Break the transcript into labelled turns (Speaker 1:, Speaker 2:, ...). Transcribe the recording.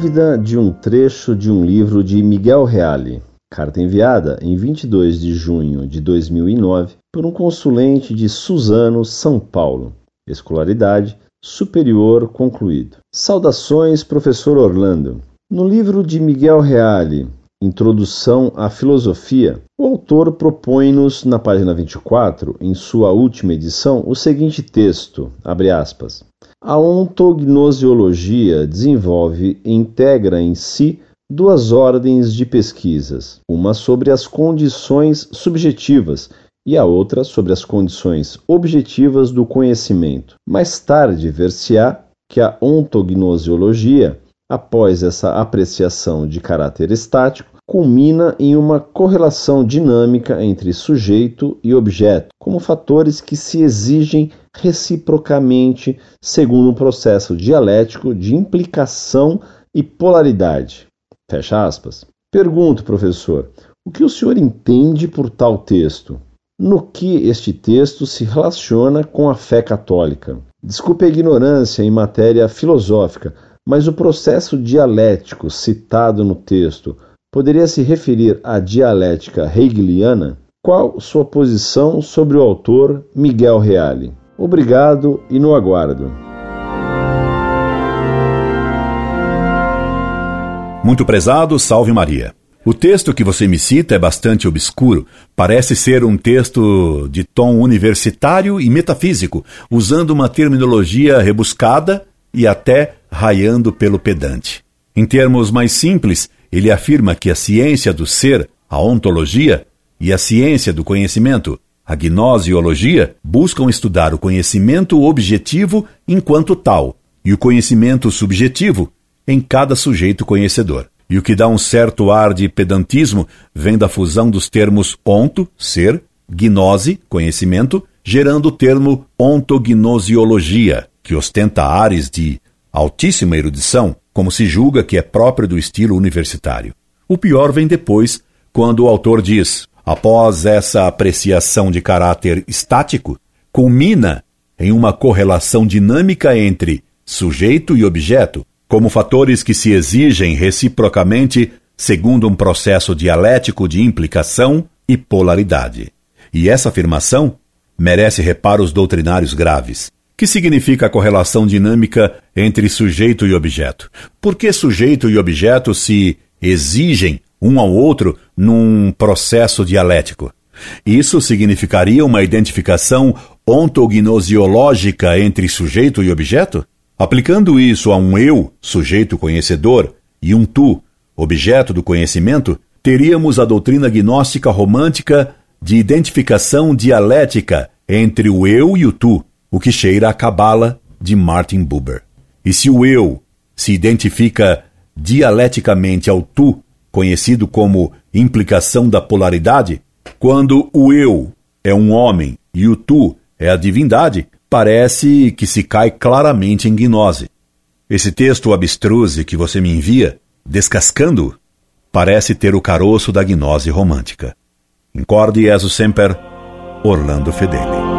Speaker 1: dúvida de um trecho de um livro de Miguel Reale. Carta enviada em 22 de junho de 2009 por um consulente de Suzano, São Paulo. Escolaridade superior concluído. Saudações, professor Orlando. No livro de Miguel Reale, Introdução à Filosofia, o autor propõe-nos, na página 24, em sua última edição, o seguinte texto, aspas, a ontognosiologia desenvolve e integra em si duas ordens de pesquisas, uma sobre as condições subjetivas e a outra sobre as condições objetivas do conhecimento. Mais tarde, ver-se-á que a ontognosiologia, após essa apreciação de caráter estático, culmina em uma correlação dinâmica entre sujeito e objeto, como fatores que se exigem reciprocamente segundo um processo dialético de implicação e polaridade. Fecha aspas. Pergunto, professor, o que o senhor entende por tal texto? No que este texto se relaciona com a fé católica? Desculpe a ignorância em matéria filosófica, mas o processo dialético citado no texto poderia se referir à dialética hegeliana? Qual sua posição sobre o autor Miguel Reale? Obrigado e no aguardo.
Speaker 2: Muito prezado, salve Maria. O texto que você me cita é bastante obscuro. Parece ser um texto de tom universitário e metafísico, usando uma terminologia rebuscada e até raiando pelo pedante. Em termos mais simples, ele afirma que a ciência do ser, a ontologia, e a ciência do conhecimento, a gnosiologia, buscam estudar o conhecimento objetivo enquanto tal, e o conhecimento subjetivo em cada sujeito conhecedor. E o que dá um certo ar de pedantismo vem da fusão dos termos onto, ser, gnose, conhecimento, gerando o termo ontognosiologia, que ostenta ares de altíssima erudição, como se julga que é próprio do estilo universitário. O pior vem depois, quando o autor diz: após essa apreciação de caráter estático, culmina em uma correlação dinâmica entre sujeito e objeto, como fatores que se exigem reciprocamente segundo um processo dialético de implicação e polaridade. E essa afirmação merece reparos doutrinários graves. Que significa a correlação dinâmica entre sujeito e objeto? Por que sujeito e objeto se exigem um ao outro num processo dialético? Isso significaria uma identificação ontognosiológica entre sujeito e objeto? Aplicando isso a um eu, sujeito conhecedor, e um tu, objeto do conhecimento, teríamos a doutrina gnóstica romântica de identificação dialética entre o eu e o tu, o que cheira a cabala de Martin Buber. E se o eu se identifica dialeticamente ao tu, conhecido como implicação da polaridade, quando o eu é um homem e o tu é a divindade, parece que se cai claramente em gnose. Esse texto abstruse que você me envia, descascando, parece ter o caroço da gnose romântica. Incorde Jesus Semper, Orlando Fedeli.